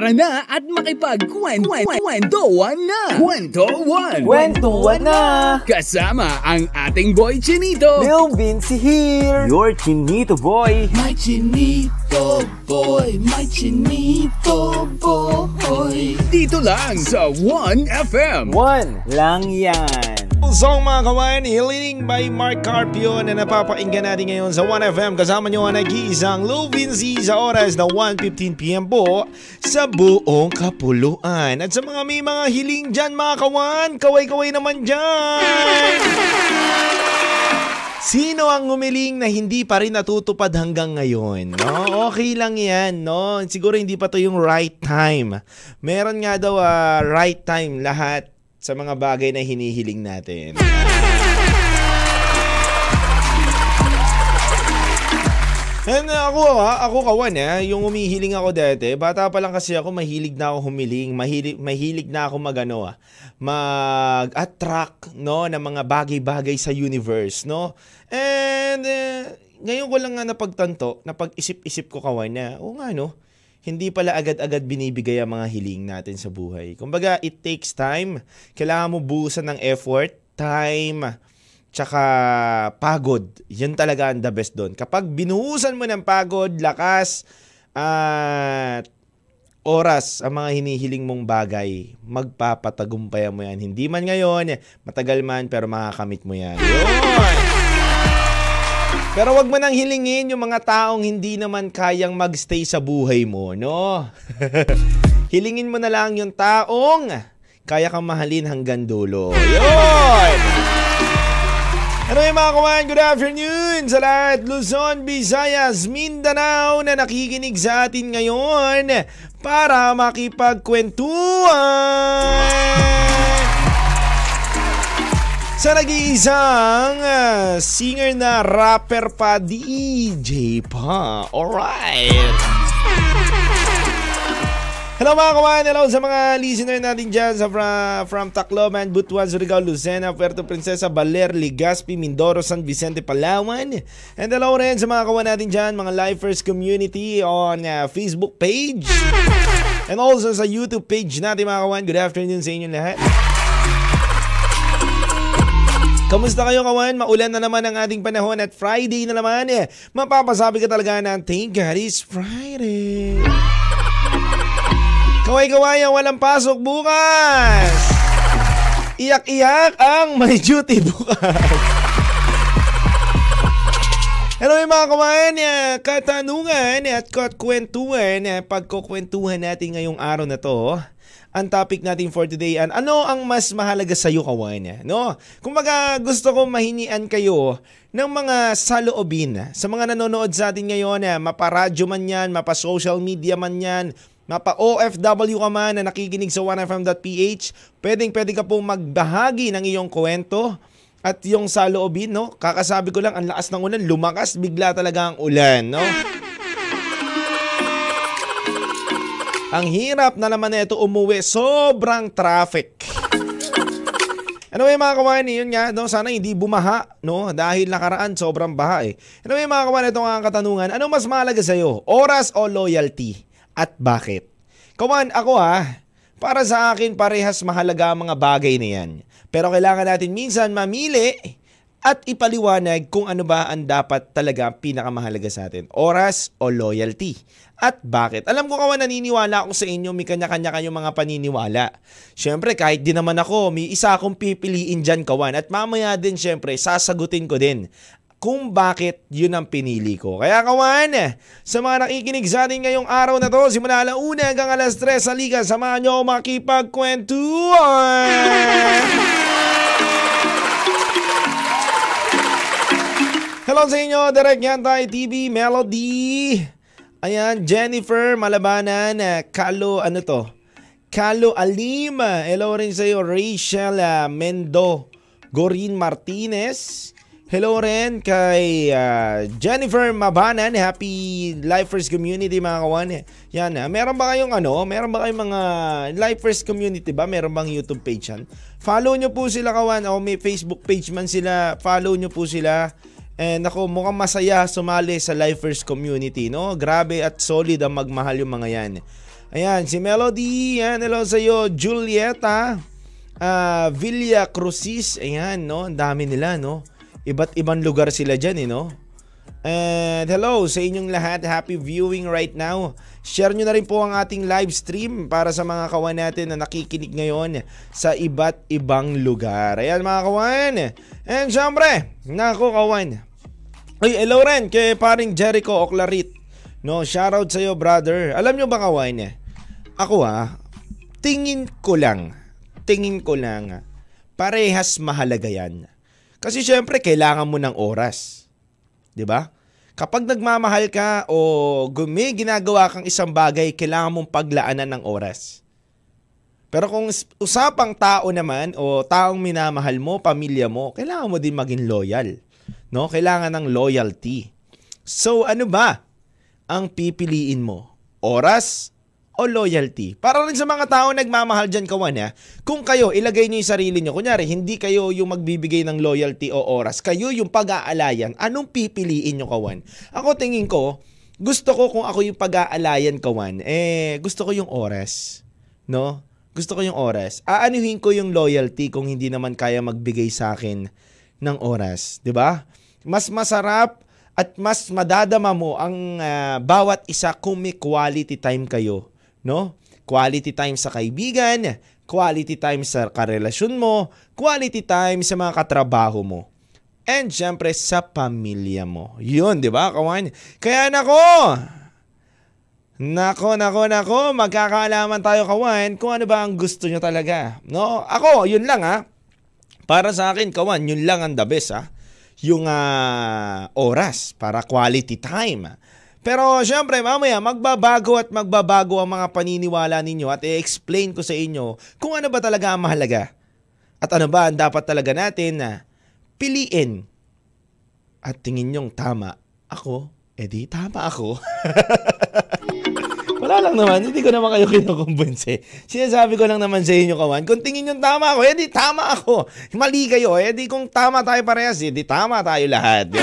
Tara na at makipagkwentuhan na! Kwentuhan! Kwentuhan na! Kasama ang ating boy Chinito! Lil Vinci here! Your Chinito boy! My Chinito boy, my Chinito boy. Dito lang sa 1FM. One lang yan! Song mga kawan, Healing by Mark Carpio na napapakinggan natin ngayon sa 1FM. Kasama nyo ang nag-iisang Lou Vinci sa oras na 1.15pm po sa buong kapuluan. At sa mga may mga hiling dyan mga kawan, kaway-kaway naman dyan! Sino ang umiling na hindi pa rin natutupad hanggang ngayon? No? Okay lang yan, no? Siguro hindi pa to yung right time. Meron nga daw ah, right time lahat sa mga bagay na hinihiling natin. And uh, ako ha, ako kawan ha, yung umihiling ako dati, bata pa lang kasi ako, mahilig na ako humiling, mahilig, mahilig na ako magano ah, mag-attract no, ng mga bagay-bagay sa universe, no? And uh, ngayon ko lang nga napagtanto, napag-isip-isip ko kawan na, oo nga no, hindi pala agad-agad binibigay ang mga hiling natin sa buhay. Kumbaga, it takes time. Kailangan mo buusan ng effort, time, tsaka pagod. Yan talaga ang the best doon. Kapag binuhusan mo ng pagod, lakas, at oras ang mga hinihiling mong bagay, magpapatagumpayan mo yan. Hindi man ngayon, matagal man, pero makakamit mo yan. Yun! Pero wag mo nang hilingin yung mga taong hindi naman kayang magstay sa buhay mo, no? Hilingin mo na lang yung taong kaya kang mahalin hanggang dulo. Yun! Ano yung mga kawan? Good afternoon sa lahat. Luzon, Visayas, Mindanao na nakikinig sa atin ngayon para makipagkwentuhan sa nag-iisang uh, singer na rapper pa, DJ pa. Alright! Hello mga kawan, hello sa mga listener natin dyan sa from, from Tacloban, Butuan, Surigao, Lucena, Puerto Princesa, Baler, Legazpi, Mindoro, San Vicente, Palawan. And hello rin sa mga kawan natin dyan, mga Lifers community on uh, Facebook page. And also sa YouTube page natin mga kawan. Good afternoon sa inyo lahat. Kamusta kayo kawan? Maulan na naman ang ating panahon at Friday na naman eh. Mapapasabi ka talaga ng thank God it's Friday. Kaway-kawayan walang pasok bukas. Iyak-iyak ang may duty bukas. Hello mga kawan, katanungan at kwentuhan, pagkukwentuhan natin ngayong araw na to ang topic natin for today an ano ang mas mahalaga sa iyo kawan no kumbaga gusto ko mahinian kayo ng mga saloobin sa mga nanonood sa atin ngayon mapa-radyo man yan mapa social media man yan mapa OFW ka man na nakikinig sa 1FM.ph pwedeng pwede ka pong magbahagi ng iyong kwento at yung saloobin, no? Kakasabi ko lang, ang lakas ng ulan, lumakas bigla talaga ang ulan, no? Ang hirap na naman na ito umuwi. Sobrang traffic. Anyway mga kawan, yun nga, no, sana hindi bumaha, no? Dahil nakaraan, sobrang baha eh. Anyway mga kawan, ito nga ang katanungan, ano mas mahalaga sa'yo? Oras o loyalty? At bakit? Kawan, ako ha, para sa akin parehas mahalaga ang mga bagay na yan. Pero kailangan natin minsan mamili at ipaliwanag kung ano ba ang dapat talaga pinakamahalaga sa atin. Oras o loyalty. At bakit? Alam ko kawan naniniwala ako sa inyo, may kanya-kanya kayong mga paniniwala. Siyempre, kahit di naman ako, may isa akong pipiliin dyan kawan. At mamaya din siyempre, sasagutin ko din kung bakit yun ang pinili ko. Kaya kawan, sa mga nakikinig sa atin ngayong araw na to, simula alauna hanggang alas 3 sa liga, samahan nyo makipagkwentuhan! Hello sa inyo, Direct Yantay TV Melody. Ayan, Jennifer Malabanan, Kalo, ano to? Kalo Alim. Hello rin sa Rachel uh, Mendo, Gorin Martinez. Hello rin kay uh, Jennifer Mabanan, Happy Lifers Community mga kawan. Yan, uh, meron ba kayong ano? Meron ba kayong mga Lifers Community ba? Meron bang YouTube page yan? Follow nyo po sila kawan o may Facebook page man sila. Follow nyo po sila. And ako, mukhang masaya sumali sa Lifers community, no? Grabe at solid ang magmahal yung mga yan. Ayan, si Melody, yan, hello sa'yo. Julieta, ah, Villa Crucis, ayan, no? Ang dami nila, no? Iba't ibang lugar sila dyan, eh, no? And hello sa inyong lahat. Happy viewing right now. Share nyo na rin po ang ating live stream para sa mga kawan natin na nakikinig ngayon sa iba't ibang lugar. Ayan mga kawan. And syempre, nako kawan. Ay, hello rin kay paring Jericho Oclarit. No, shoutout sa iyo brother. Alam nyo ba kawan? Ako ha, tingin ko lang, tingin ko lang, parehas mahalaga yan. Kasi syempre, kailangan mo ng oras. 'Di ba? Kapag nagmamahal ka o gumi ginagawa kang isang bagay, kailangan mong paglaanan ng oras. Pero kung usapang tao naman o taong minamahal mo, pamilya mo, kailangan mo din maging loyal. No? Kailangan ng loyalty. So ano ba ang pipiliin mo? Oras o loyalty? Para rin sa mga tao nagmamahal dyan kawan ha, kung kayo ilagay niyo yung sarili niyo, kunyari hindi kayo yung magbibigay ng loyalty o oras, kayo yung pag-aalayan, anong pipiliin niyo kawan? Ako tingin ko, gusto ko kung ako yung pag-aalayan kawan, eh gusto ko yung oras. No? Gusto ko yung oras. Aanuhin ko yung loyalty kung hindi naman kaya magbigay sa akin ng oras, 'di ba? Mas masarap at mas madadama mo ang ah, bawat isa kung may quality time kayo, no? Quality time sa kaibigan, quality time sa karelasyon mo, quality time sa mga katrabaho mo. And syempre sa pamilya mo. Yun, di ba, kawan? Kaya nako, Nako, nako, nako, magkakaalaman tayo kawan kung ano ba ang gusto nyo talaga. No? Ako, yun lang ha. Para sa akin, kawan, yun lang ang the best ha. Yung ah, oras para quality time. Pero syempre, mamaya magbabago at magbabago ang mga paniniwala ninyo at i-explain ko sa inyo kung ano ba talaga ang mahalaga. At ano ba ang dapat talaga natin na piliin. At tingin nyong tama ako, edi tama ako. Wala lang naman, hindi ko naman kayo kinukumbinse. Sinasabi ko lang naman sa inyo, kawan, kung tingin yung tama ako, edi tama ako. Mali kayo, edi kung tama tayo parehas, edi tama tayo lahat. Di?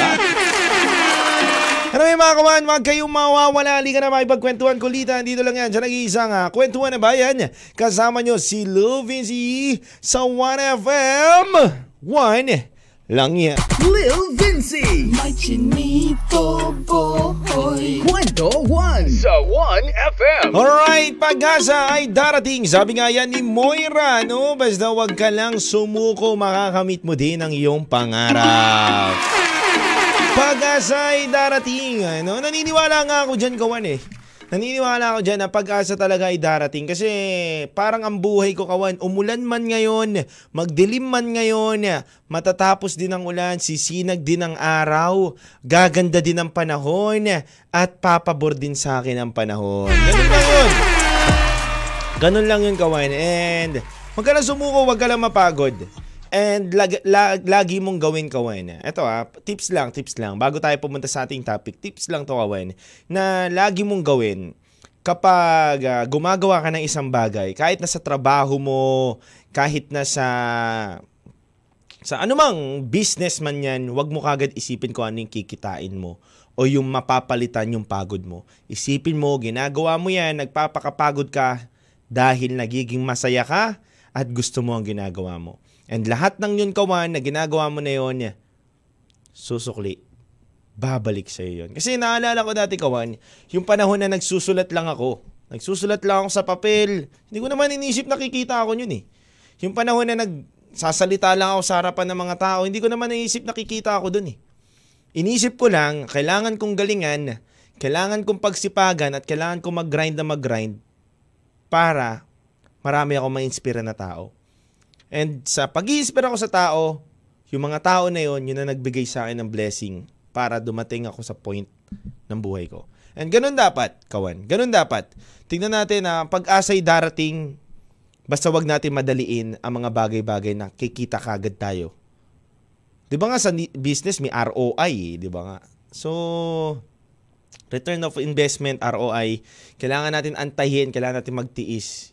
Ano yung mga kawan, wag kayong mawawala. Halika na makipagkwentuhan kulitan. Dito lang yan sa nag-iisang uh, kwentuhan na bayan. Kasama nyo si Lil Vinci sa 1FM. 1 lang yan. Lil Vinci. My chinito boy. Kwento 1 sa 1FM. Alright, pag-asa ay darating. Sabi nga yan ni Moira, no? Basta wag ka lang sumuko, makakamit mo din ang iyong pangarap. Pag-asa ay darating. No? Naniniwala nga ako dyan, kawan eh. Naniniwala ako dyan na pag-asa talaga ay darating kasi parang ang buhay ko kawan, umulan man ngayon, magdilim man ngayon, matatapos din ang ulan, sisinag din ang araw, gaganda din ang panahon, at papabor din sa akin ang panahon. Ganun lang yun. Ganun lang yun kawan. And wag ka lang sumuko, wag ka lang mapagod. And lag, lag- lagi mong gawin kawan. Ito ah, tips lang, tips lang. Bago tayo pumunta sa ating topic, tips lang to kawan. Na lagi mong gawin kapag ah, gumagawa ka ng isang bagay, kahit na sa trabaho mo, kahit na sa sa anumang business man yan, wag mo kagad isipin kung ano yung kikitain mo o yung mapapalitan yung pagod mo. Isipin mo, ginagawa mo yan, nagpapakapagod ka dahil nagiging masaya ka at gusto mo ang ginagawa mo. And lahat ng yun kawan na ginagawa mo na yun, susukli. Babalik sa yun. Kasi naalala ko dati kawan, yung panahon na nagsusulat lang ako. Nagsusulat lang ako sa papel. Hindi ko naman inisip nakikita ako yun eh. Yung panahon na nagsasalita lang ako sa harapan ng mga tao, hindi ko naman naisip nakikita ako dun eh. Inisip ko lang, kailangan kong galingan, kailangan kong pagsipagan at kailangan kong mag-grind na mag-grind para marami ako ma-inspire na tao. And sa pag inspire ako sa tao, yung mga tao na yon, yun na nagbigay sa akin ng blessing para dumating ako sa point ng buhay ko. And ganun dapat, kawan. Ganun dapat. Tingnan natin na pag-asa'y darating, basta wag natin madaliin ang mga bagay-bagay na kikita kagad tayo. 'Di ba nga sa business may ROI, eh, 'di ba nga? So return of investment ROI, kailangan natin antayin, kailangan natin magtiis.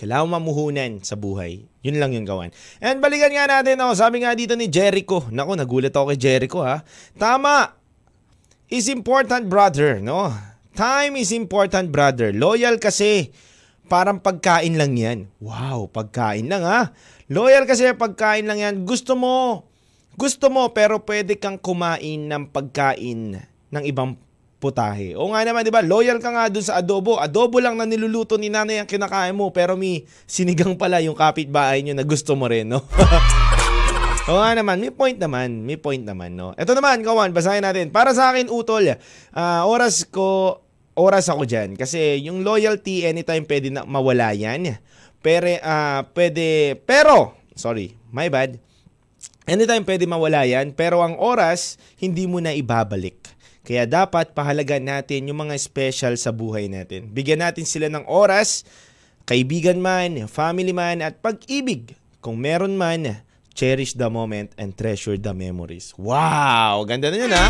Kailangan mamuhunan sa buhay. Yun lang yung gawan. And balikan nga natin, oh, sabi nga dito ni Jericho. Naku, nagulat ako kay Jericho ha. Tama. Is important brother, no? Time is important brother. Loyal kasi parang pagkain lang yan. Wow, pagkain lang ha. Loyal kasi pagkain lang yan. Gusto mo, gusto mo pero pwede kang kumain ng pagkain ng ibang putahe. O nga naman, di ba? Loyal ka nga dun sa adobo. Adobo lang na niluluto ni nanay ang kinakain mo pero may sinigang pala yung kapitbahay nyo na gusto mo rin, no? Oo nga naman, may point naman. May point naman, no? Ito naman, kawan, basahin natin. Para sa akin, utol, ah, oras ko, oras ako dyan. Kasi yung loyalty, anytime pwede na mawala yan. Pero, ah, pwede, pero, sorry, my bad. Anytime pwede mawala yan, pero ang oras, hindi mo na ibabalik. Kaya dapat pahalagan natin yung mga special sa buhay natin. Bigyan natin sila ng oras, kaibigan man, family man, at pag-ibig. Kung meron man, cherish the moment and treasure the memories. Wow! Ganda na yun, ha?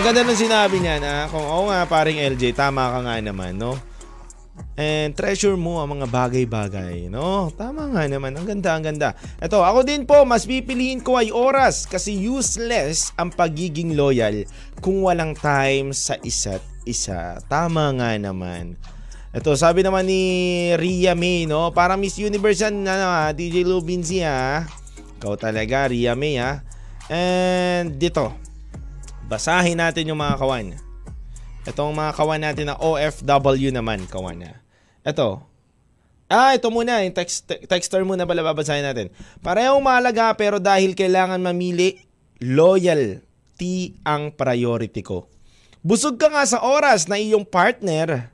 Ang ganda ng sinabi niya na kung oo nga, paring LJ, tama ka nga naman, no? And treasure mo ang mga bagay-bagay, no? Tama nga naman. Ang ganda, ang ganda. Ito, ako din po, mas pipiliin ko ay oras kasi useless ang pagiging loyal kung walang time sa isa't isa. Tama nga naman. Ito, sabi naman ni Ria May, no? Parang Miss Universe yan, ano, ha? DJ Lou Vinci, ha? Ikaw talaga, Ria May, ha? And dito, basahin natin yung mga kawan. Itong mga kawan natin na OFW naman, kawan na. Ito. Ah, ito muna. Yung text, texter muna pala babasahin natin. Parehong mahalaga pero dahil kailangan mamili, loyalty ang priority ko. Busog ka nga sa oras na iyong partner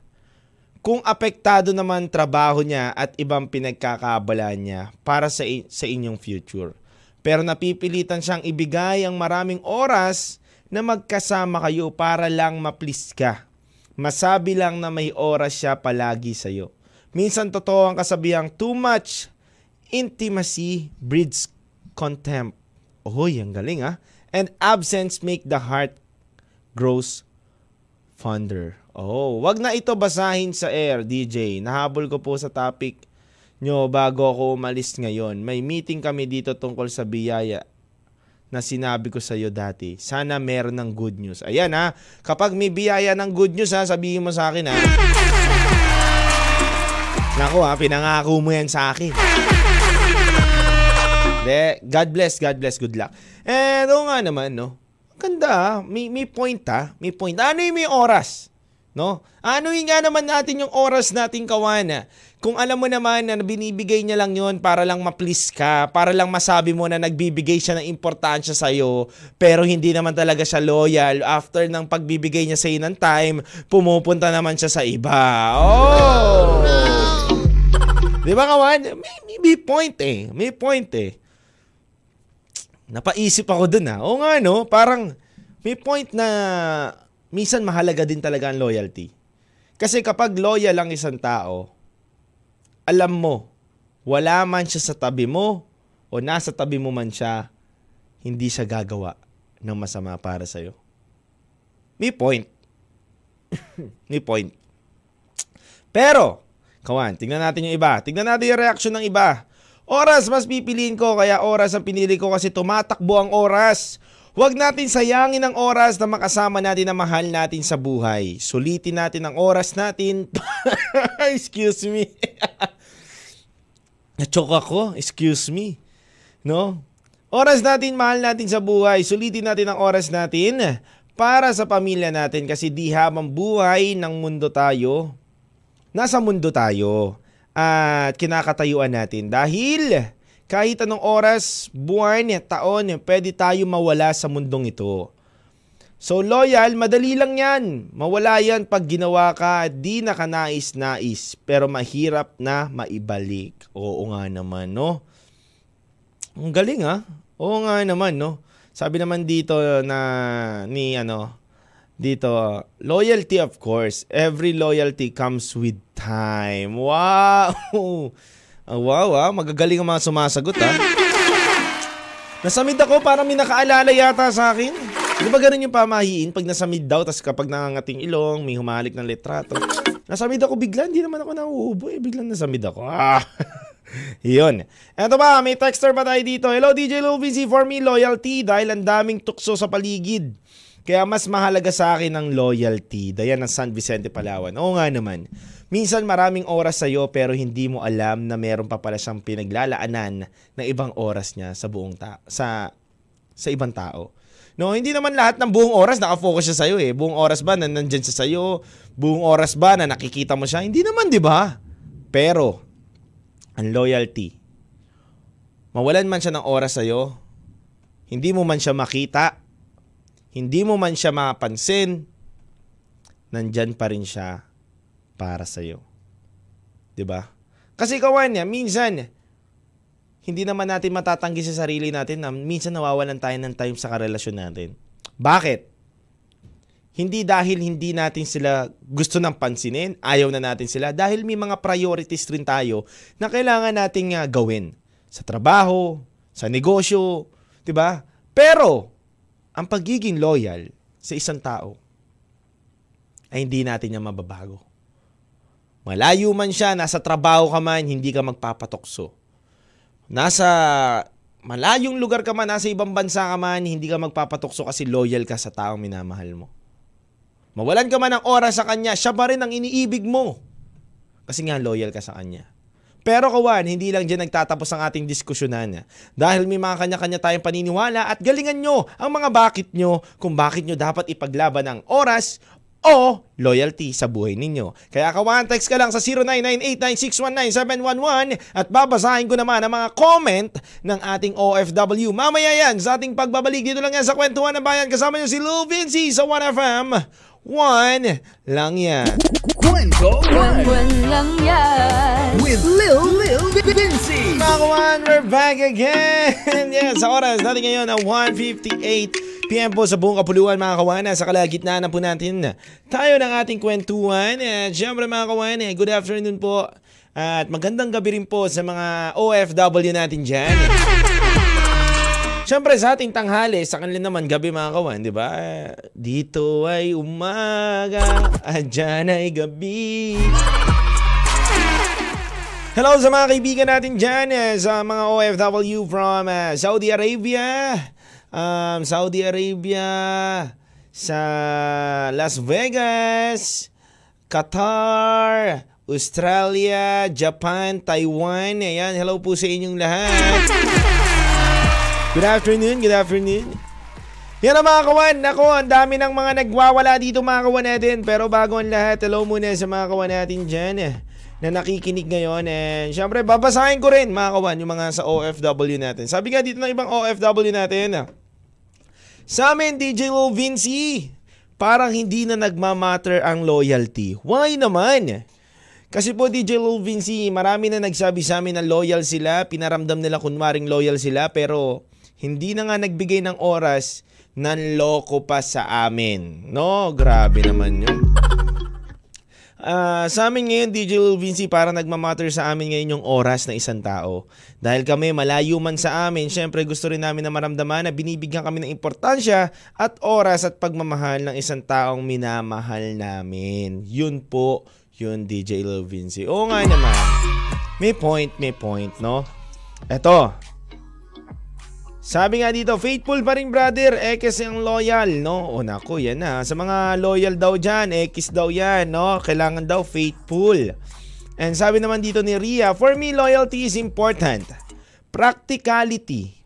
kung apektado naman trabaho niya at ibang pinagkakabala niya para sa, sa inyong future. Pero napipilitan siyang ibigay ang maraming oras na magkasama kayo para lang maplis ka. Masabi lang na may oras siya palagi sa'yo. Minsan totoo ang kasabihang too much intimacy breeds contempt. Oy, ang galing ah. And absence make the heart grows fonder. Oh, wag na ito basahin sa air, DJ. Nahabol ko po sa topic nyo bago ako umalis ngayon. May meeting kami dito tungkol sa biyaya na sinabi ko sa iyo dati. Sana meron ng good news. Ayan ha, kapag may biyaya ng good news ha, sabihin mo sa akin ha. Nako ha, pinangako mo yan sa akin. De, God bless, God bless, good luck. Eh, oo nga naman, no? Ganda may, may point ha, may point. Ano yung may oras? No? Yung nga naman natin yung oras nating kawana? Kung alam mo naman na binibigay niya lang yon para lang ma-please ka, para lang masabi mo na nagbibigay siya ng importansya sa'yo, pero hindi naman talaga siya loyal. After ng pagbibigay niya sa'yo ng time, pumupunta naman siya sa iba. Oh! Di ba kawan? May, may, may point eh. May point eh. Napaisip ako dun ha. Oo nga no, parang may point na minsan mahalaga din talaga ang loyalty. Kasi kapag loyal ang isang tao, alam mo, wala man siya sa tabi mo o nasa tabi mo man siya, hindi siya gagawa ng masama para sa'yo. May point. May point. Pero, kawan, tingnan natin yung iba. Tingnan natin yung reaction ng iba. Oras mas pipiliin ko, kaya oras ang pinili ko kasi tumatakbo ang oras. Huwag natin sayangin ang oras na makasama natin na mahal natin sa buhay. Sulitin natin ang oras natin. Excuse me. Nachoke ako. Excuse me. No? Oras natin, mahal natin sa buhay. Sulitin natin ang oras natin para sa pamilya natin kasi di habang buhay ng mundo tayo, nasa mundo tayo at kinakatayuan natin dahil kahit anong oras, buwan, taon, pwede tayo mawala sa mundong ito. So loyal, madali lang yan. Mawala yan pag ginawa ka at di na kanais-nais. Pero mahirap na maibalik. Oo nga naman, no? Ang galing ha? Oo nga naman, no? Sabi naman dito na ni ano, dito, loyalty of course. Every loyalty comes with time. Wow! Ah, wow, ah. Magagaling ang mga sumasagot, ah. Nasamid ako para may nakaalala yata sa akin. Di ba ganun yung pamahiin pag nasamid daw, tapos kapag nangangating ilong, may humalik ng letrato. Nasamid ako bigla, hindi naman ako nauubo eh. Biglang nasamid ako. Ah. Yun. Eto ba, may texter pa tayo dito. Hello DJ Lovinci, for me, loyalty dahil ang daming tukso sa paligid. Kaya mas mahalaga sa akin ang loyalty. Dayan ng San Vicente, Palawan. Oo nga naman. Minsan maraming oras sa'yo pero hindi mo alam na meron pa pala siyang pinaglalaanan ng ibang oras niya sa buong ta sa sa ibang tao. No, hindi naman lahat ng buong oras nakafocus siya sa iyo eh. Buong oras ba na nandiyan siya sa iyo? Buong oras ba na nakikita mo siya? Hindi naman, 'di ba? Pero ang loyalty. Mawalan man siya ng oras sa iyo, hindi mo man siya makita, hindi mo man siya mapansin, nandyan pa rin siya para sa iyo. 'Di ba? Kasi kawan niya, minsan hindi naman natin matatanggi sa sarili natin na minsan nawawalan tayo ng time sa karelasyon natin. Bakit? Hindi dahil hindi natin sila gusto ng pansinin, ayaw na natin sila, dahil may mga priorities rin tayo na kailangan nating uh, gawin sa trabaho, sa negosyo, 'di ba? Pero ang pagiging loyal sa isang tao ay hindi natin niya mababago. Malayo man siya, nasa trabaho ka man, hindi ka magpapatokso nasa malayong lugar ka man, nasa ibang bansa ka man, hindi ka magpapatukso kasi loyal ka sa taong minamahal mo. Mawalan ka man ng oras sa kanya, siya pa rin ang iniibig mo. Kasi nga loyal ka sa kanya. Pero kawan, hindi lang dyan nagtatapos ang ating diskusyonan. Dahil may mga kanya-kanya tayong paniniwala at galingan nyo ang mga bakit nyo kung bakit nyo dapat ipaglaban ang oras o loyalty sa buhay ninyo. Kaya kawan, text ka lang sa 0998-9619711 at babasahin ko naman ang mga comment ng ating OFW. Mamaya yan sa ating pagbabalik dito lang yan sa Kwentuhan ng Bayan. Kasama nyo si Lil Vinci sa 1FM. One lang yan. Kwento One One lang yan. with Lil Lil Vinci. Mga kawan, we're back again. yes, sa oras natin ngayon na 1.58 PM po sa buong kapuluan mga kawana sa kalagitnaan na po natin tayo ng ating kwentuhan. At syempre mga kawana, good afternoon po. At magandang gabi rin po sa mga OFW natin dyan. Siyempre sa ating tanghali, sa kanila naman gabi mga kawan, di ba? Dito ay umaga, at dyan ay gabi. Hello sa mga kaibigan natin dyan, eh, sa mga OFW from uh, Saudi Arabia, um, Saudi Arabia, sa Las Vegas, Qatar, Australia, Japan, Taiwan. Ayan, hello po sa inyong lahat. Good afternoon, good afternoon. Yan ang mga kawan. Nako, ang dami ng mga nagwawala dito mga kawan natin. Pero bago ang lahat, hello muna sa mga kawan natin dyan eh, na nakikinig ngayon. And syempre, babasahin ko rin mga kawan yung mga sa OFW natin. Sabi nga dito ng ibang OFW natin, sa amin, DJ Lil Vinci, parang hindi na nagmamatter ang loyalty. Why naman? Kasi po DJ Lil Vinci, marami na nagsabi sa amin na loyal sila, pinaramdam nila kunwaring loyal sila, pero hindi na nga nagbigay ng oras, nanloko pa sa amin. No, grabe naman yun. Ah, sa amin ngayon, DJ Lil Vinci, para nagmamatter sa amin ngayon yung oras ng isang tao. Dahil kami, malayo man sa amin, syempre gusto rin namin na maramdaman na binibigyan kami ng importansya at oras at pagmamahal ng isang taong minamahal namin. Yun po, yun DJ Lil Vinci. Oo nga naman. May point, may point, no? Eto, sabi nga dito, faithful pa rin brother, X ang loyal, no? O nako, yan na. Sa mga loyal daw dyan, X daw yan, no? Kailangan daw faithful. And sabi naman dito ni Ria, for me, loyalty is important. Practicality.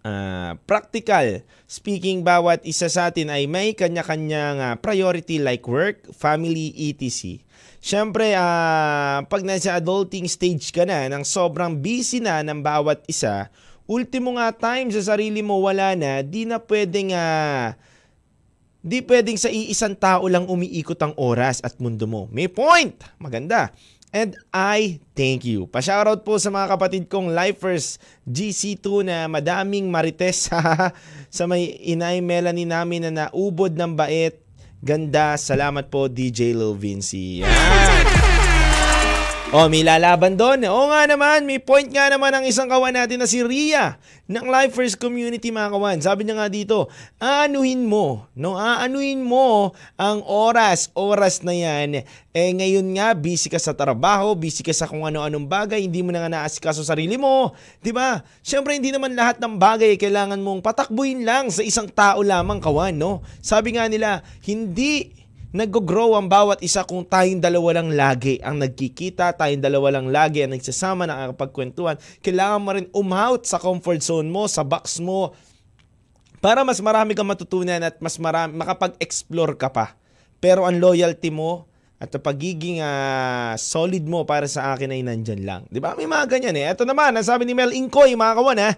Uh, practical. Speaking, bawat isa sa atin ay may kanya-kanyang priority like work, family, etc. Siyempre, uh, pag nasa adulting stage ka na, nang sobrang busy na ng bawat isa, ultimo nga time sa sarili mo wala na, di na pwedeng uh, di pwedeng sa iisang tao lang umiikot ang oras at mundo mo. May point! Maganda. And I thank you. Pa-shoutout po sa mga kapatid kong lifers GC2 na madaming marites sa may inay Melanie namin na naubod ng bait. Ganda. Salamat po DJ Lil Vinci. Yan. Oh, may lalaban doon. Oo nga naman, may point nga naman ang isang kawan natin na si Ria ng Lifers Community mga kawan. Sabi niya nga dito, aanuhin mo, no? Aanuhin mo ang oras, oras na yan. Eh ngayon nga, busy ka sa trabaho, busy ka sa kung ano-anong bagay, hindi mo na nga naasikaso sarili mo. 'Di ba? Siyempre, hindi naman lahat ng bagay kailangan mong patakbuhin lang sa isang tao lamang kawan, no? Sabi nga nila, hindi nag-grow ang bawat isa kung tayong dalawa lang lagi ang nagkikita, tayong dalawa lang lagi ang nagsasama, nakakapagkwentuhan. Kailangan mo rin umout sa comfort zone mo, sa box mo, para mas marami kang matutunan at mas marami, makapag-explore ka pa. Pero ang loyalty mo at ang pagiging ah, solid mo para sa akin ay nandyan lang. Di ba? May mga ganyan eh. Ito naman, ang sabi ni Mel Incoy, mga kawan ha,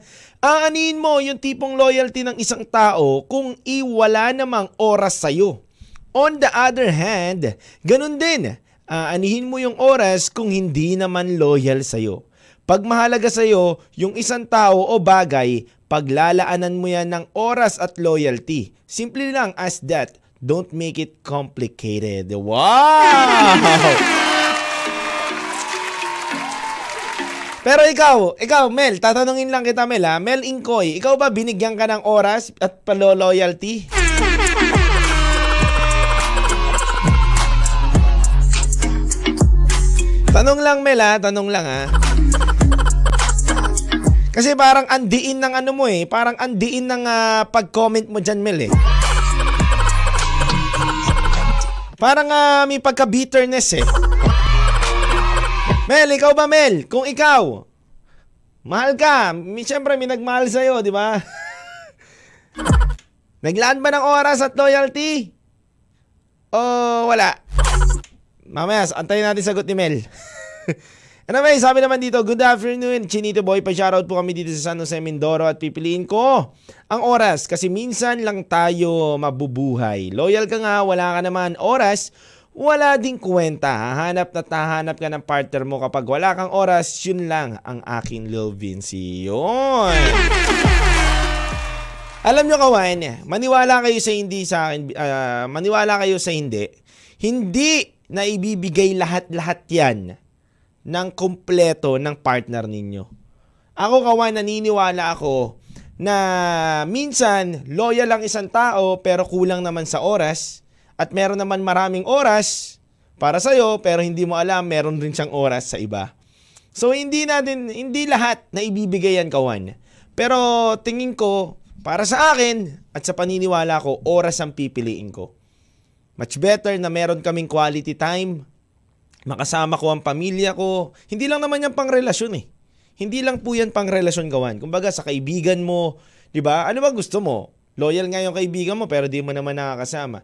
aanin mo yung tipong loyalty ng isang tao kung iwala namang oras sa'yo. On the other hand, ganun din, aanihin mo yung oras kung hindi naman loyal sa'yo. Pag mahalaga sa'yo yung isang tao o bagay, paglalaanan mo yan ng oras at loyalty. Simple lang as that. Don't make it complicated. Wow! Pero ikaw, ikaw Mel, tatanungin lang kita Mel ha. Mel Inkoy, ikaw ba binigyan ka ng oras at palo-loyalty? Tanong lang Mel ha, tanong lang ha. Kasi parang andiin ng ano mo eh, parang andiin ng ah, pag-comment mo dyan Mel eh. Parang ah, may pagka-bitterness eh. Mel, ikaw ba Mel? Kung ikaw, mahal ka, may, syempre may nagmahal sa'yo, di ba? Naglaan ba ng oras at loyalty? O wala? Mamaya, antayin natin sagot ni Mel. anyway, sabi naman dito, good afternoon, Chinito Boy. Pa-shoutout po kami dito sa San Jose, Mindoro at pipiliin ko ang oras kasi minsan lang tayo mabubuhay. Loyal ka nga, wala ka naman oras, wala ding kwenta. Hahanap na tahanap ka ng partner mo kapag wala kang oras, yun lang ang aking Lil Vinci. Yun. Alam nyo kawan, maniwala kayo sa hindi sa akin, ah, maniwala kayo sa hindi, hindi na ibibigay lahat-lahat yan ng kompleto ng partner ninyo. Ako kawan, naniniwala ako na minsan loyal lang isang tao pero kulang naman sa oras at meron naman maraming oras para sa'yo pero hindi mo alam meron rin siyang oras sa iba. So hindi natin, hindi lahat na ibibigay yan kawan. Pero tingin ko, para sa akin at sa paniniwala ko, oras ang pipiliin ko. Much better na meron kaming quality time, makasama ko ang pamilya ko. Hindi lang naman yan pang relasyon eh. Hindi lang po yan pang relasyon gawan. Kumbaga sa kaibigan mo, 'di ba? Ano ba gusto mo? Loyal nga yung kaibigan mo pero di mo naman nakakasama.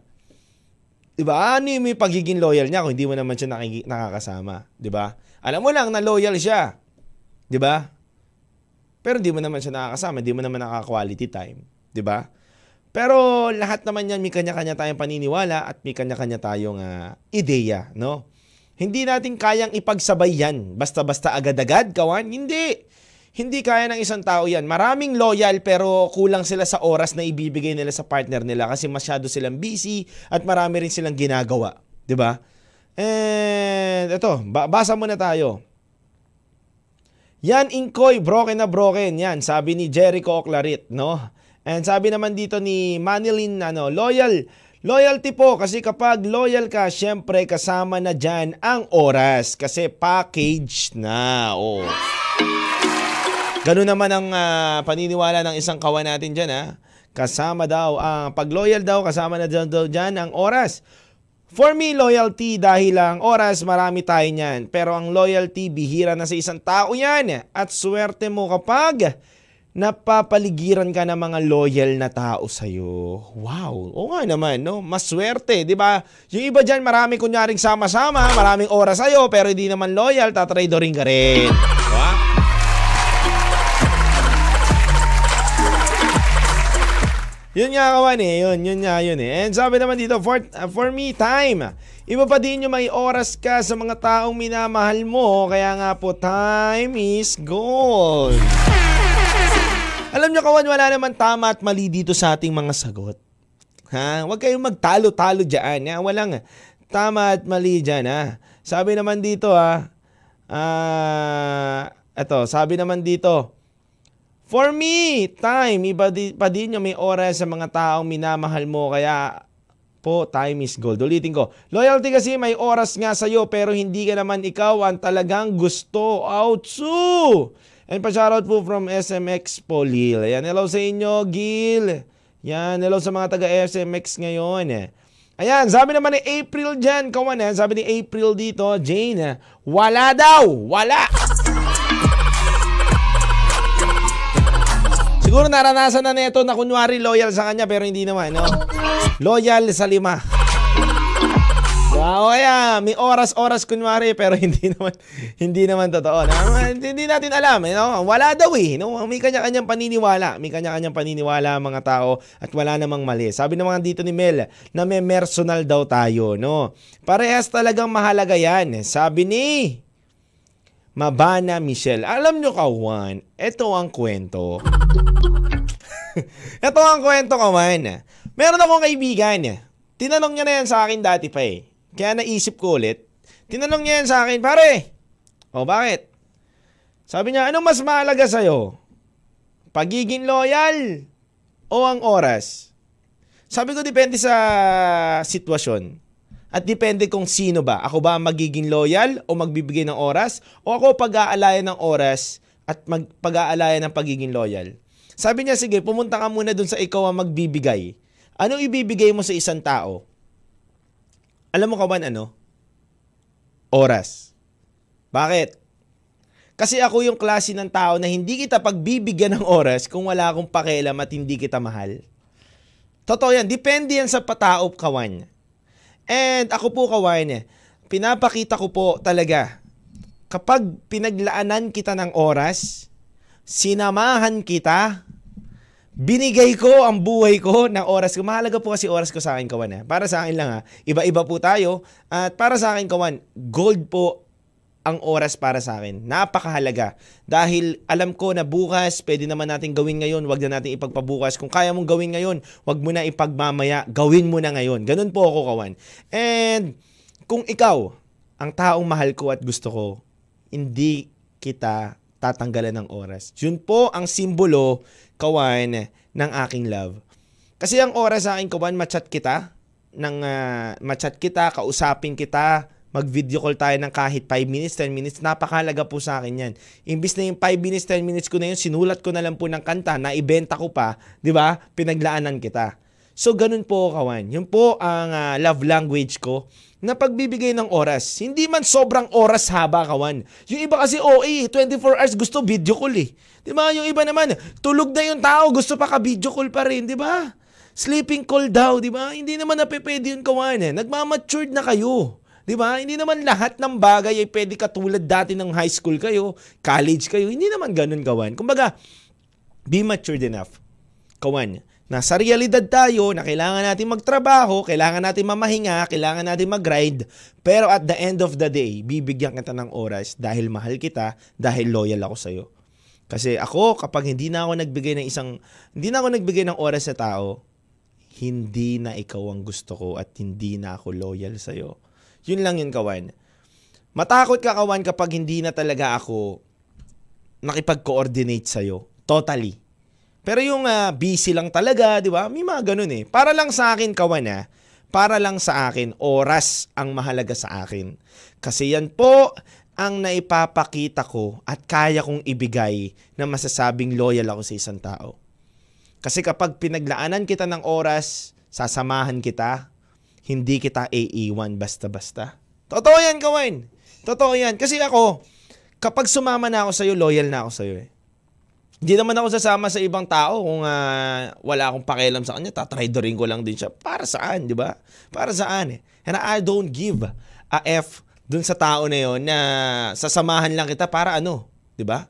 'Di ba? Ano yung may pagiging loyal niya kung hindi mo naman siya nakakasama, 'di ba? Alam mo lang na loyal siya. 'Di ba? Pero di mo naman siya nakakasama, di mo naman nakaka-quality time, 'di ba? Pero lahat naman yan may kanya-kanya tayong paniniwala at may kanya-kanya tayong ah, ideya, no? Hindi natin kayang ipagsabay yan. Basta-basta agad-agad, kawan. Hindi. Hindi kaya ng isang tao yan. Maraming loyal pero kulang sila sa oras na ibibigay nila sa partner nila kasi masyado silang busy at marami rin silang ginagawa. ba? And ito, ba- basa muna tayo. Yan Inkoy, broken na broken. Yan, sabi ni Jericho Oclarit, no? And sabi naman dito ni Manilin, ano, loyal. Loyalty po kasi kapag loyal ka, syempre kasama na dyan ang oras kasi package na. Oh. Ganun naman ang ah, paniniwala ng isang kawan natin dyan ha. Kasama daw, ah, pag loyal daw, kasama na daw, daw dyan ang oras. For me, loyalty dahil lang oras, marami tayo niyan. Pero ang loyalty, bihira na sa isang tao yan. At swerte mo kapag napapaligiran ka ng mga loyal na tao sa'yo. Wow. O nga naman, no? Maswerte, di ba? Yung iba dyan, marami kunyaring sama-sama, maraming oras sa'yo, pero hindi naman loyal, tatradorin ka rin. Diba? Yun nga kawan eh, yun, yun nga yun eh. And sabi naman dito, for, uh, for me, time. Iba pa din yung may oras ka sa mga taong minamahal mo, kaya nga po, time is gold. Alam nyo kawan, wala naman tama at mali dito sa ating mga sagot. Ha? Huwag kayong magtalo-talo dyan. Ha? Walang tama at mali dyan. Ha? Sabi naman dito ha, ah, eto, sabi naman dito, For me, time, iba di, pa din yung may oras sa mga taong minamahal mo, kaya po, time is gold. Ulitin ko, loyalty kasi may oras nga sa'yo, pero hindi ka naman ikaw ang talagang gusto. Outsu! And pa-shoutout po from SMX po, Lil. Ayan, hello sa inyo, Gil. Yan, hello sa mga taga-SMX ngayon. Ayan, sabi naman ni April dyan, kawan eh. Sabi ni April dito, Jane, wala daw, wala. Siguro naranasan na nito na kunwari loyal sa kanya pero hindi naman, no? Loyal sa lima. Wow, kaya may oras-oras kunwari pero hindi naman hindi naman totoo. No? Hindi natin alam, eh, no? Wala daw eh, no? May kanya-kanyang paniniwala, may kanya-kanyang paniniwala ang mga tao at wala namang mali. Sabi naman dito ni Mel na may personal daw tayo, no? Parehas talagang mahalaga 'yan. Sabi ni Mabana Michelle. Alam nyo kawan, ito ang kwento. ito ang kwento kawan. Meron akong kaibigan. Tinanong niya na yan sa akin dati pa eh. Kaya naisip ko ulit. Tinanong niya yan sa akin, pare. O bakit? Sabi niya, ano mas mahalaga sa'yo? Pagiging loyal o ang oras? Sabi ko, depende sa sitwasyon. At depende kung sino ba. Ako ba magiging loyal o magbibigay ng oras? O ako pag-aalayan ng oras at mag- pag-aalayan ng pagiging loyal? Sabi niya, sige, pumunta ka muna dun sa ikaw ang magbibigay. Anong ibibigay mo sa isang tao? Alam mo kawan ano? Oras. Bakit? Kasi ako yung klase ng tao na hindi kita pagbibigyan ng oras kung wala akong pakialam at hindi kita mahal. Totoo yan. Depende yan sa patao, kawan. And ako po kawain, pinapakita ko po talaga, kapag pinaglaanan kita ng oras, sinamahan kita, binigay ko ang buhay ko ng oras ko. Mahalaga po kasi oras ko sa akin, kawan. Eh. Para sa akin lang ha. Iba-iba po tayo. At para sa akin, kawan, gold po ang oras para sa akin. Napakahalaga. Dahil alam ko na bukas, pwede naman natin gawin ngayon, wag na natin ipagpabukas. Kung kaya mong gawin ngayon, wag mo na ipagmamaya, gawin mo na ngayon. Ganun po ako, kawan. And kung ikaw, ang taong mahal ko at gusto ko, hindi kita tatanggalan ng oras. Yun po ang simbolo, kawan, ng aking love. Kasi ang oras sa akin, kawan, machat kita, ng uh, machat kita, kausapin kita, mag-video call tayo ng kahit 5 minutes, 10 minutes, napakalaga po sa akin yan. Imbis na yung 5 minutes, 10 minutes ko na yun, sinulat ko na lang po ng kanta, na ibenta ko pa, di ba? Pinaglaanan kita. So, ganun po, kawan. Yun po ang uh, love language ko na pagbibigay ng oras. Hindi man sobrang oras haba, kawan. Yung iba kasi OA, 24 hours gusto video call eh. Di ba? Yung iba naman, tulog na yung tao, gusto pa ka-video call pa rin, di ba? Sleeping call daw, di ba? Hindi naman napipwede yun, kawan eh. Nagmamatured na kayo. 'Di ba? Hindi naman lahat ng bagay ay pwede katulad dati ng high school kayo, college kayo. Hindi naman ganun kawan. Kumbaga, be matured enough. Kawan, nasa realidad tayo na kailangan natin magtrabaho, kailangan natin mamahinga, kailangan natin mag-grind, pero at the end of the day, bibigyan kita ng oras dahil mahal kita, dahil loyal ako sa'yo. Kasi ako, kapag hindi na ako nagbigay ng isang, hindi na ako nagbigay ng oras sa tao, hindi na ikaw ang gusto ko at hindi na ako loyal sa'yo. Yun lang yun, kawan. Matakot ka, kawan, kapag hindi na talaga ako nakipag-coordinate sa'yo. Totally. Pero yung uh, busy lang talaga, di ba? May mga ganun eh. Para lang sa akin, kawan ha. Para lang sa akin, oras ang mahalaga sa akin. Kasi yan po ang naipapakita ko at kaya kong ibigay na masasabing loyal ako sa isang tao. Kasi kapag pinaglaanan kita ng oras, sasamahan kita, hindi kita aiiwan basta-basta. Totoo yan, kawain. Totoo yan. Kasi ako, kapag sumama na ako sa'yo, loyal na ako sa'yo eh. Hindi naman ako sasama sa ibang tao kung uh, wala akong pakialam sa kanya, tatraidorin ko lang din siya. Para saan, di ba? Para saan eh. And I don't give a F dun sa tao na yon na sasamahan lang kita para ano, di ba?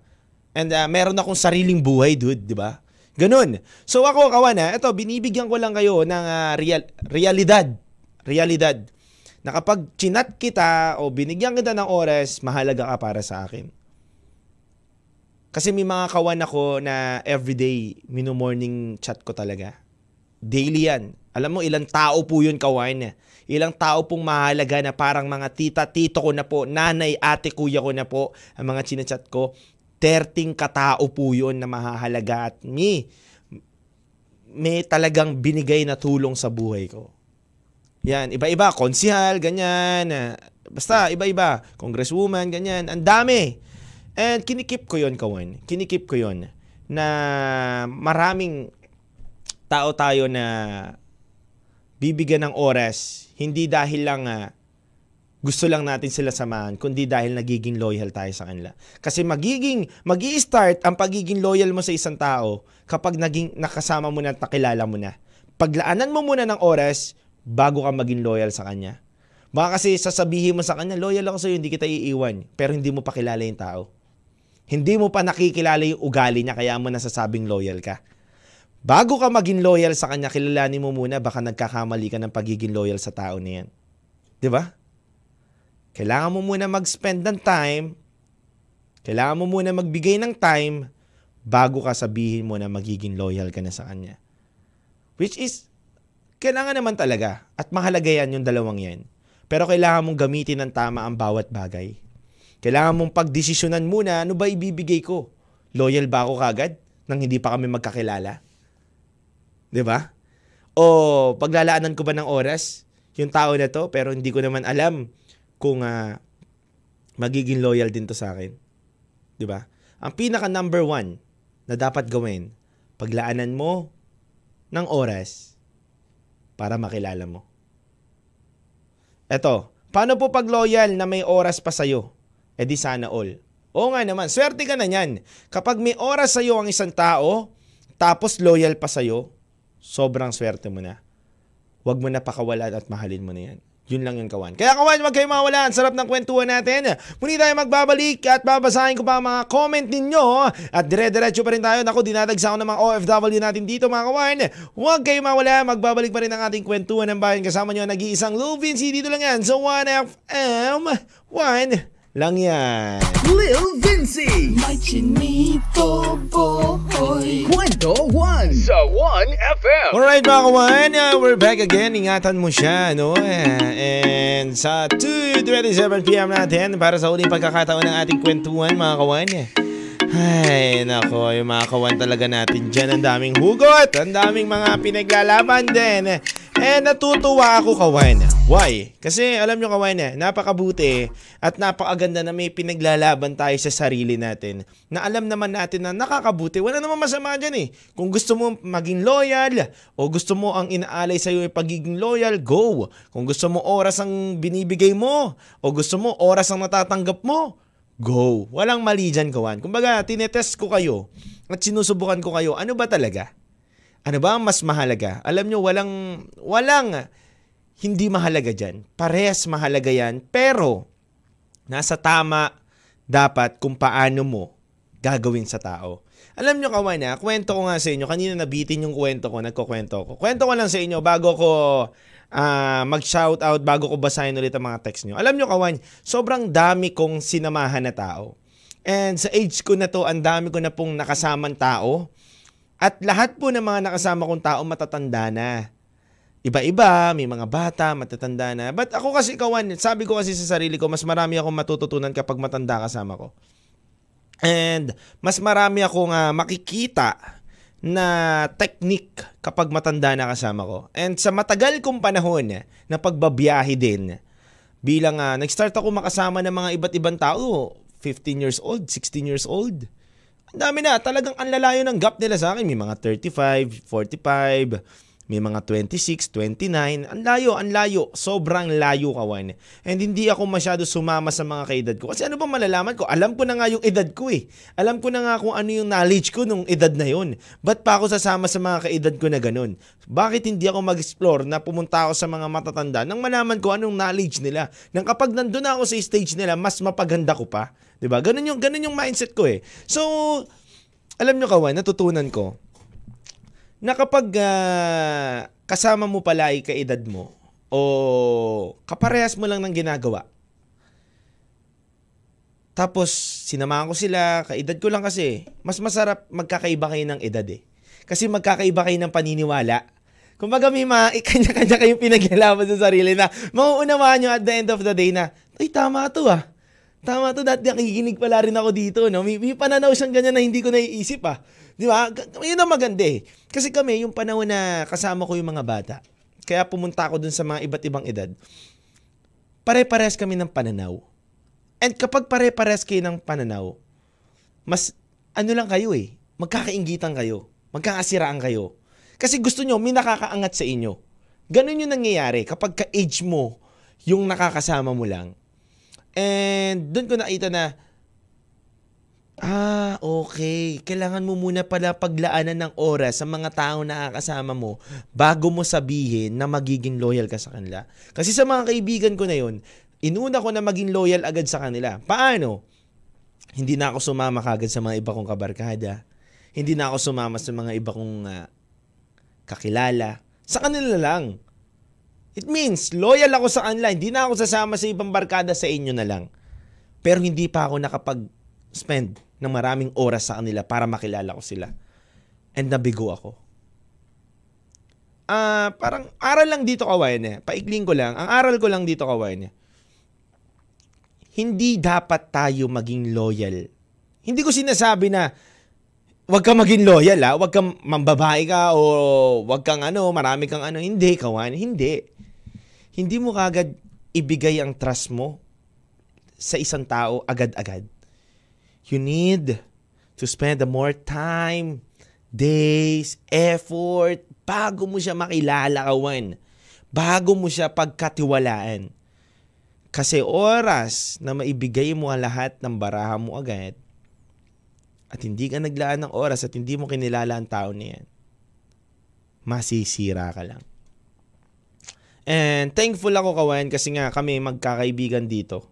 And uh, meron akong sariling buhay, dude, di ba? Ganun. So ako, kawan ha, ito, binibigyan ko lang kayo ng uh, real, realidad realidad na kapag chinat kita o binigyan kita ng oras, mahalaga ka para sa akin. Kasi may mga kawan ako na everyday mino-morning chat ko talaga. Daily yan. Alam mo, ilang tao po yun kawan. Ilang tao pong mahalaga na parang mga tita, tito ko na po, nanay, ate, kuya ko na po, ang mga chinachat ko. 30 katao po yun na mahahalaga at me, may talagang binigay na tulong sa buhay ko. Yan, iba-iba, konsihal, ganyan. Basta, iba-iba. Congresswoman, ganyan. Ang dami. And kinikip ko yon kawan. Kinikip ko yon na maraming tao tayo na bibigyan ng oras, hindi dahil lang ah, gusto lang natin sila samahan, kundi dahil nagiging loyal tayo sa kanila. Kasi magiging, mag start ang pagiging loyal mo sa isang tao kapag naging nakasama mo na at nakilala mo na. Paglaanan mo muna ng oras bago ka maging loyal sa kanya. Baka kasi sasabihin mo sa kanya, loyal ako sa'yo, hindi kita iiwan. Pero hindi mo pa kilala yung tao. Hindi mo pa nakikilala yung ugali niya, kaya mo nasasabing loyal ka. Bago ka maging loyal sa kanya, kilalanin mo muna, baka nagkakamali ka ng pagiging loyal sa tao na yan. Ba? Kailangan mo muna mag-spend ng time, kailangan mo muna magbigay ng time, bago ka sabihin mo na magiging loyal ka na sa kanya. Which is, kailangan naman talaga. At mahalaga yan yung dalawang yan. Pero kailangan mong gamitin ng tama ang bawat bagay. Kailangan mong pagdesisyonan muna, ano ba ibibigay ko? Loyal ba ako kagad nang hindi pa kami magkakilala? 'Di ba? O paglalaanan ko ba ng oras yung tao na to pero hindi ko naman alam kung ah, magiging loyal din to sa akin. 'Di ba? Ang pinaka number one na dapat gawin, paglaanan mo ng oras para makilala mo. Eto, paano po pag loyal na may oras pa sa'yo? E di sana all. Oo nga naman, swerte ka na yan. Kapag may oras sa'yo ang isang tao, tapos loyal pa sa'yo, sobrang swerte mo na. Huwag mo na pakawalan at mahalin mo na yan. Yun lang yung kawan. Kaya kawan, huwag kayo mawala. Ang sarap ng kwentuhan natin. Muli tayo magbabalik at babasahin ko pa ang mga comment ninyo. At dire-diretso pa rin tayo. Naku, dinadagsa ko ng mga OFW natin dito mga kawan. Huwag kayo mawala. Magbabalik pa rin ang ating kwentuhan ng bayan. Kasama nyo ang nag-iisang Lou Vinci. Dito lang yan. So 1FM, 1 lang yan. Lil Vinci. May chinito boy. Kwento 1 sa 1FM. Alright mga kawan, uh, we're back again. Ingatan mo siya, no? And sa 2.27pm natin para sa uling pagkakataon ng ating kwentuhan mga kawan. Ay, nako, yung mga kawan talaga natin dyan. Ang daming hugot, ang daming mga pinaglalaban din. Eh, natutuwa ako kawan. Why? Kasi alam nyo kawan, napakabuti at napakaganda na may pinaglalaban tayo sa sarili natin. Na alam naman natin na nakakabuti. Wala namang masama dyan eh. Kung gusto mo maging loyal o gusto mo ang inaalay sa'yo ay pagiging loyal, go. Kung gusto mo oras ang binibigay mo o gusto mo oras ang natatanggap mo, go. Walang mali dyan, kawan. Kumbaga, tinetest ko kayo at sinusubukan ko kayo, ano ba talaga? Ano ba ang mas mahalaga? Alam nyo, walang, walang hindi mahalaga dyan. Parehas mahalaga yan, pero nasa tama dapat kung paano mo gagawin sa tao. Alam nyo kawan kwento ko nga sa inyo, kanina nabitin yung kwento ko, nagkukwento ko. Kwento ko lang sa inyo bago ko ah, mag-shout out, bago ko basahin ulit ang mga text nyo. Alam nyo kawan, sobrang dami kong sinamahan na tao. And sa age ko na to, ang dami ko na pong nakasamang tao. At lahat po ng mga nakasama kong tao matatanda na. Iba-iba, may mga bata, matatanda na. But ako kasi kawan, sabi ko kasi sa sarili ko, mas marami akong matututunan kapag matanda kasama ko. And mas marami akong ah, makikita na technique kapag matanda na kasama ko. And sa matagal kong panahon na pagbabiyahe din, bilang ah, nag-start ako makasama ng mga iba't ibang tao, 15 years old, 16 years old. Ang dami na, talagang ang lalayo ng gap nila sa akin. May mga 35, 45, may mga 26, 29. Ang layo, ang layo. Sobrang layo kawan. And hindi ako masyado sumama sa mga kaedad ko. Kasi ano ba malalaman ko? Alam ko na nga yung edad ko eh. Alam ko na nga kung ano yung knowledge ko nung edad na yun. Ba't pa ako sasama sa mga kaedad ko na ganun? Bakit hindi ako mag-explore na pumunta ako sa mga matatanda nang malaman ko anong knowledge nila? Nang kapag nandun na ako sa stage nila, mas mapaganda ko pa. 'Di ba? Ganun yung ganun yung mindset ko eh. So, alam nyo kawan, natutunan ko na kapag ah, kasama mo pala ay kaedad mo o kaparehas mo lang ng ginagawa. Tapos sinamahan ko sila, kaedad ko lang kasi. Mas masarap magkakaiba kayo ng edad eh. Kasi magkakaiba kayo ng paniniwala. Kumbaga may mga kanya-kanya kayong pinaglalaban sa sarili na mauunawaan nyo at the end of the day na, ay tama to ah. Tama to, dati nakikinig pala rin ako dito. No? May, may pananaw siyang ganyan na hindi ko naiisip ah. Di ba? Yun ang maganda eh. Kasi kami, yung panahon na kasama ko yung mga bata, kaya pumunta ako dun sa mga iba't ibang edad, pare-pares kami ng pananaw. And kapag pare-pares kayo ng pananaw, mas ano lang kayo eh, magkakaingitan kayo, magkakasiraan kayo. Kasi gusto nyo, may nakakaangat sa inyo. Ganun yung nangyayari kapag ka-age mo yung nakakasama mo lang. And doon ko nakita na, ah, okay. Kailangan mo muna pala paglaanan ng oras sa mga tao na nakakasama mo bago mo sabihin na magiging loyal ka sa kanila. Kasi sa mga kaibigan ko na yun, inuna ko na maging loyal agad sa kanila. Paano? Hindi na ako sumama kagad sa mga iba kong kabarkada. Hindi na ako sumama sa mga iba kong ah, kakilala. Sa kanila lang. It means, loyal ako sa kanila. Hindi na ako sasama sa ibang barkada sa inyo na lang. Pero hindi pa ako nakapag-spend ng maraming oras sa kanila para makilala ko sila. And nabigo ako. Ah, parang aral lang dito kawain eh. Paikling ko lang. Ang aral ko lang dito kawain eh. Hindi dapat tayo maging loyal. Hindi ko sinasabi na wag kang maging loyal ha. Wag kang mambabae ka o wag kang ano, marami kang ano. Hindi, kawan. Hindi. Hindi mo kagad ibigay ang trust mo sa isang tao agad-agad. You need to spend the more time, days, effort, bago mo siya makilala. Bago mo siya pagkatiwalaan. Kasi oras na maibigay mo ang lahat ng baraha mo agad, at hindi ka naglaan ng oras at hindi mo kinilala ang tao na yan, masisira ka lang. And thankful ako kawan kasi nga kami magkakaibigan dito.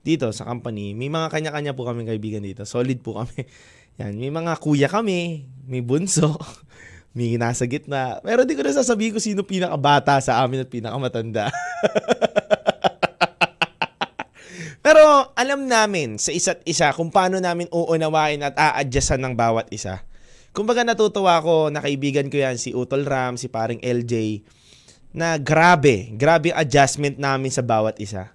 Dito sa company, may mga kanya-kanya po kami kaibigan dito. Solid po kami. Yan, may mga kuya kami, may bunso, may nasa gitna. Pero di ko na sasabihin ko sino pinakabata sa amin at pinakamatanda. Pero alam namin sa isa't isa kung paano namin uunawain at a-adjustan ng bawat isa. Kumbaga natutuwa ako na kaibigan ko yan si Utol Ram, si paring LJ, na grabe, grabe adjustment namin sa bawat isa.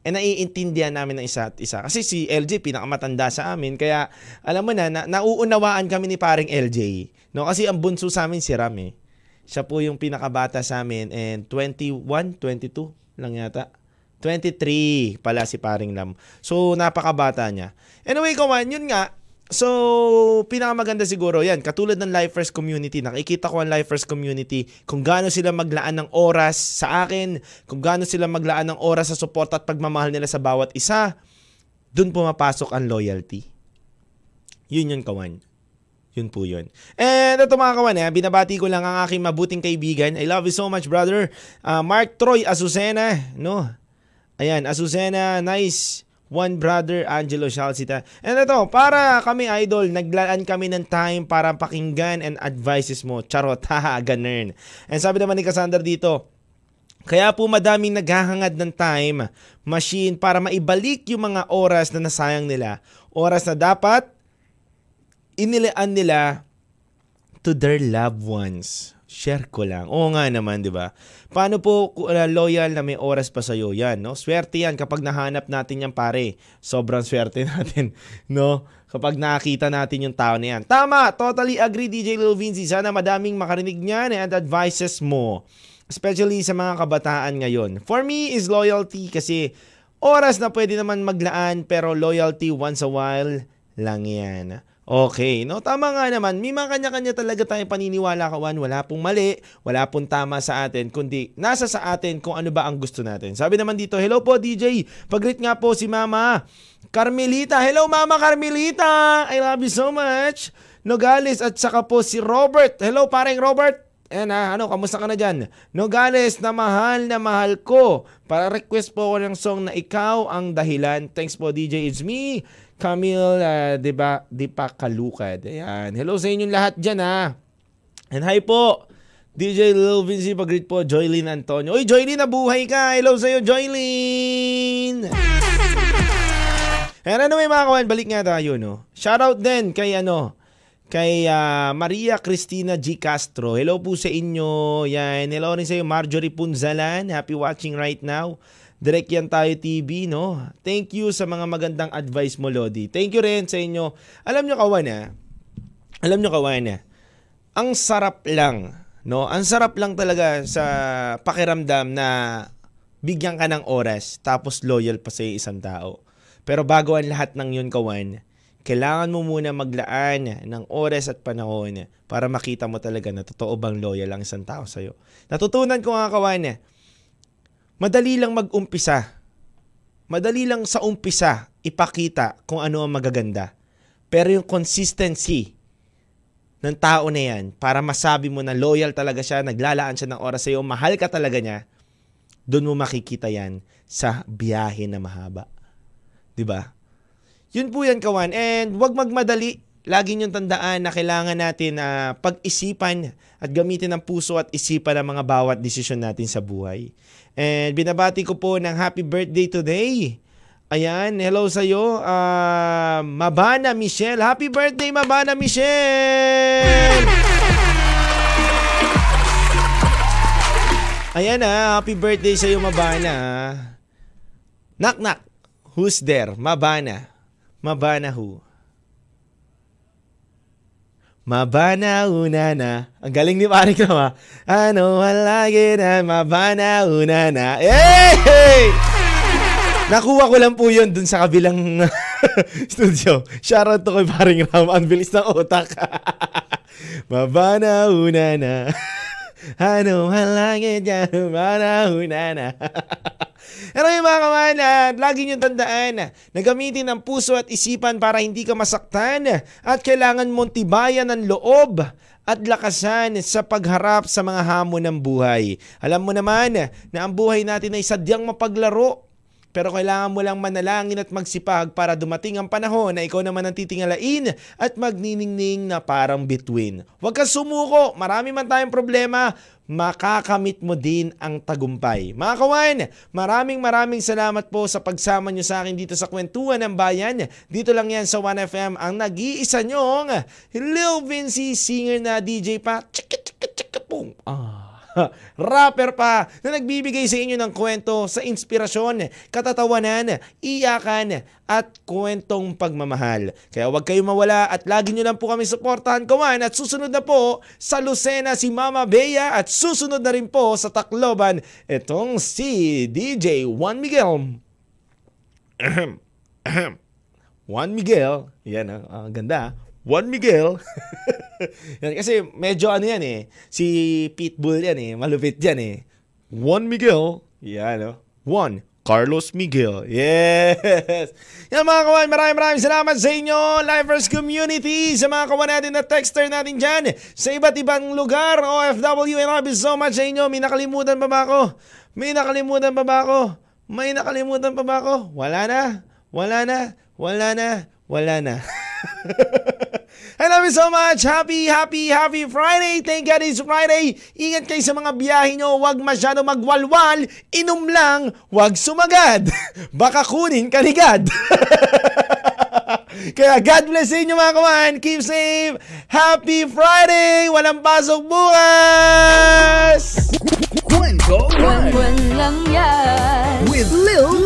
E naiintindihan namin ng isa't isa. Kasi si LJ pinakamatanda sa amin, kaya alam mo na, na nauunawaan kami ni paring LJ. No? Kasi ang bunso sa amin si Ram eh. Siya po yung pinakabata sa amin and 21, 22 lang yata. 23 pala si paring Lam. So, napakabata niya. Anyway, kawan, yun nga. So, pinakamaganda siguro yan. Katulad ng Lifers Community. Nakikita ko ang Lifers Community kung gaano sila maglaan ng oras sa akin, kung gaano sila maglaan ng oras sa support at pagmamahal nila sa bawat isa. Doon pumapasok ang loyalty. Yun yun, kawan. Yun po yun. And ito mga kawan, eh, binabati ko lang ang aking mabuting kaibigan. I love you so much, brother. Uh, Mark Troy Azucena, no? Ayan, Azucena, nice. One brother, Angelo Shalsita. And ito, para kami idol, naglaan kami ng time para pakinggan and advices mo. Charot, haha, ganun. And sabi naman ni Cassandra dito, kaya po madaming naghahangad ng time machine para maibalik yung mga oras na nasayang nila. Oras na dapat inilaan nila to their loved ones. Share ko lang. Oo nga naman, di ba? Paano po uh, loyal na may oras pa sa'yo? Yan, no? Swerte yan kapag nahanap natin yan, pare. Sobrang swerte natin, no? Kapag nakita natin yung tao na yan. Tama! Totally agree, DJ Lil Vinci. Sana madaming makarinig niyan and advices mo. Especially sa mga kabataan ngayon. For me is loyalty kasi oras na pwede naman maglaan pero loyalty once a while lang yan. Okay, no? Tama nga naman. May mga kanya-kanya talaga tayong paniniwala kawan. Wala pong mali, wala pong tama sa atin, kundi nasa sa atin kung ano ba ang gusto natin. Sabi naman dito, hello po DJ. Pagrit nga po si Mama Carmelita. Hello Mama Carmelita. I love you so much. Nogales at saka po si Robert. Hello paring Robert. And ah, ano, kamusta ka na dyan? Nogales na mahal na mahal ko. Para request po ako ng song na ikaw ang dahilan. Thanks po DJ, it's me. Camille, uh, di ba, di pa kalukad. Ayan. Hello sa inyong lahat dyan ha. And hi po. DJ Lil Vinci pag po, Joylyn Antonio. Uy, Joylyn, nabuhay ka. Hello sa'yo, Joylyn! And may mga kawan, balik nga tayo, no? Shoutout din kay ano, kay uh, Maria Cristina G. Castro. Hello po sa inyo. Yan. Hello rin sa iyo, Marjorie Punzalan. Happy watching right now. Direct tayo TV, no? Thank you sa mga magandang advice mo, Lodi. Thank you rin sa inyo. Alam nyo, kawan, ha? Alam nyo, kawan, ha? Ang sarap lang, no? Ang sarap lang talaga sa pakiramdam na bigyan ka ng oras tapos loyal pa sa isang tao. Pero bago ang lahat ng yun, kawan, kailangan mo muna maglaan ng oras at panahon para makita mo talaga na totoo bang loyal ang isang tao sa'yo. Natutunan ko nga kawan, madali lang mag-umpisa. Madali lang sa umpisa ipakita kung ano ang magaganda. Pero yung consistency ng tao na yan para masabi mo na loyal talaga siya, naglalaan siya ng oras sa'yo, mahal ka talaga niya, doon mo makikita yan sa biyahe na mahaba. 'Di ba? Yun po yan, kawan. And wag magmadali. Lagi niyong tandaan na kailangan natin na uh, pag-isipan at gamitin ang puso at isipan ang mga bawat desisyon natin sa buhay. And binabati ko po ng happy birthday today. Ayan, hello sa iyo, uh, Mabana Michelle. Happy birthday, Mabana Michelle! Ayan na, happy birthday sa iyo, Mabana. Knock knock. Who's there? Mabana. Mabana who? Mabana una na. Ang galing ni Parik na Ano halagi na mabana una na. Hey! Nakuha ko lang po yun dun sa kabilang studio. Shoutout to kay Paring Ram. Ang bilis ng utak. mabana una na. Ano halagi dyan. Mabana una na. Pero yung mga kawanan, lagi nyo tandaan na gamitin ang puso at isipan para hindi ka masaktan at kailangan mong tibayan ng loob at lakasan sa pagharap sa mga hamon ng buhay. Alam mo naman na ang buhay natin ay sadyang mapaglaro. Pero kailangan mo lang manalangin at magsipag para dumating ang panahon na ikaw naman ang titingalain at magniningning na parang bituin. Huwag kang sumuko, marami man tayong problema, makakamit mo din ang tagumpay. Mga kawan, maraming maraming salamat po sa pagsama nyo sa akin dito sa Kwentuhan ng Bayan. Dito lang yan sa 1FM ang nag-iisa nyong Lil Vinci singer na DJ pa. Chika chika chika boom. Ah. rapper pa na nagbibigay sa inyo ng kwento sa inspirasyon, katatawanan, iyakan at kwentong pagmamahal. Kaya huwag kayong mawala at lagi nyo lang po kami suportahan kawan at susunod na po sa Lucena si Mama Bea at susunod na rin po sa Tacloban itong si DJ Juan Miguel. Juan Miguel, yan ang uh, ganda Juan Miguel. yan, kasi medyo ano yan eh. Si Pitbull yan eh. Malupit yan eh. Juan Miguel. Yan no. Juan. Carlos Miguel. Yes! Yan mga kawan, maraming maraming salamat sa inyo, Lifers Community, sa mga kawan natin na texter natin dyan, sa iba't ibang lugar, OFW, and love you so much sa inyo. May nakalimutan pa ba ako? May nakalimutan pa ba ako? May nakalimutan pa ba ako? Wala na? Wala na? Wala na? Wala na? I love you so much. Happy, happy, happy Friday. Thank God it's Friday. Ingat kayo sa mga biyahe nyo. Huwag masyado magwalwal. Inom lang. Huwag sumagad. Baka kunin kanigad. Kaya God bless inyo mga kawan. Keep safe. Happy Friday. Walang pasok bukas. Kwento Buwan lang yan. With Lil